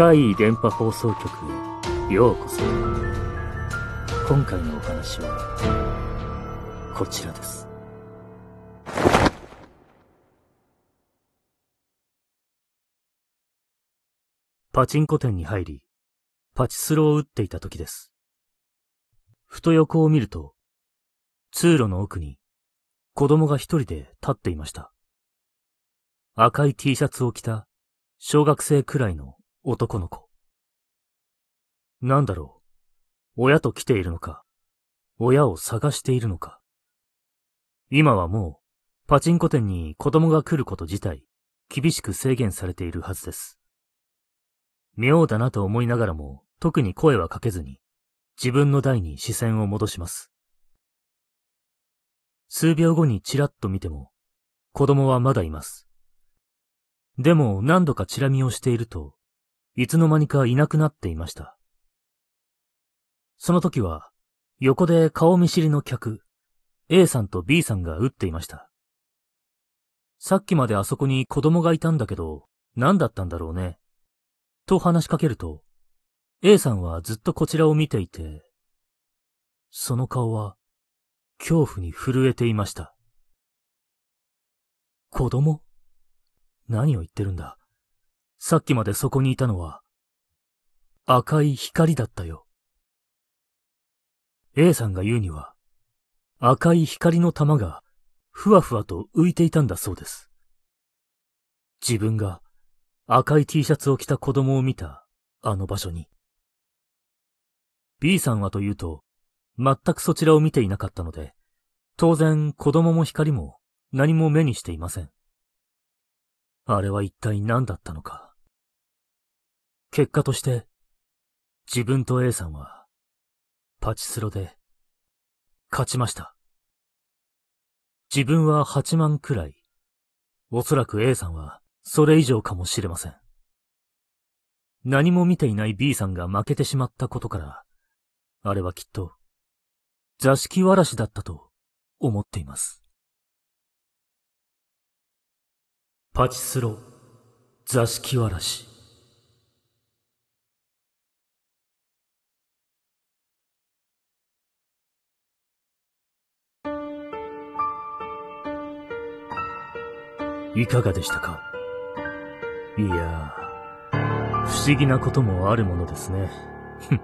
怪異電波放送局へようこそ。今回のお話は、こちらです。パチンコ店に入り、パチスロを打っていた時です。ふと横を見ると、通路の奥に子供が一人で立っていました。赤い T シャツを着た小学生くらいの男の子。なんだろう。親と来ているのか。親を探しているのか。今はもう、パチンコ店に子供が来ること自体、厳しく制限されているはずです。妙だなと思いながらも、特に声はかけずに、自分の台に視線を戻します。数秒後にチラッと見ても、子供はまだいます。でも何度かチラ見をしていると、いつの間にかいなくなっていました。その時は、横で顔見知りの客、A さんと B さんが打っていました。さっきまであそこに子供がいたんだけど、何だったんだろうね。と話しかけると、A さんはずっとこちらを見ていて、その顔は、恐怖に震えていました。子供？何を言ってるんだ？さっきまでそこにいたのは、赤い光だったよ。A さんが言うには、赤い光の玉がふわふわと浮いていたんだそうです。自分が赤い T シャツを着た子供を見たあの場所に。B さんはというと、全くそちらを見ていなかったので、当然子供も光も何も目にしていません。あれは一体何だったのか。結果として、自分と A さんは、パチスロで、勝ちました。自分は8万くらい。おそらく A さんは、それ以上かもしれません。何も見ていない B さんが負けてしまったことから、あれはきっと、座敷わらしだったと思っています。パチスロ、座敷わらし。いかがでしたか？いや、不思議なこともあるものですね。ふん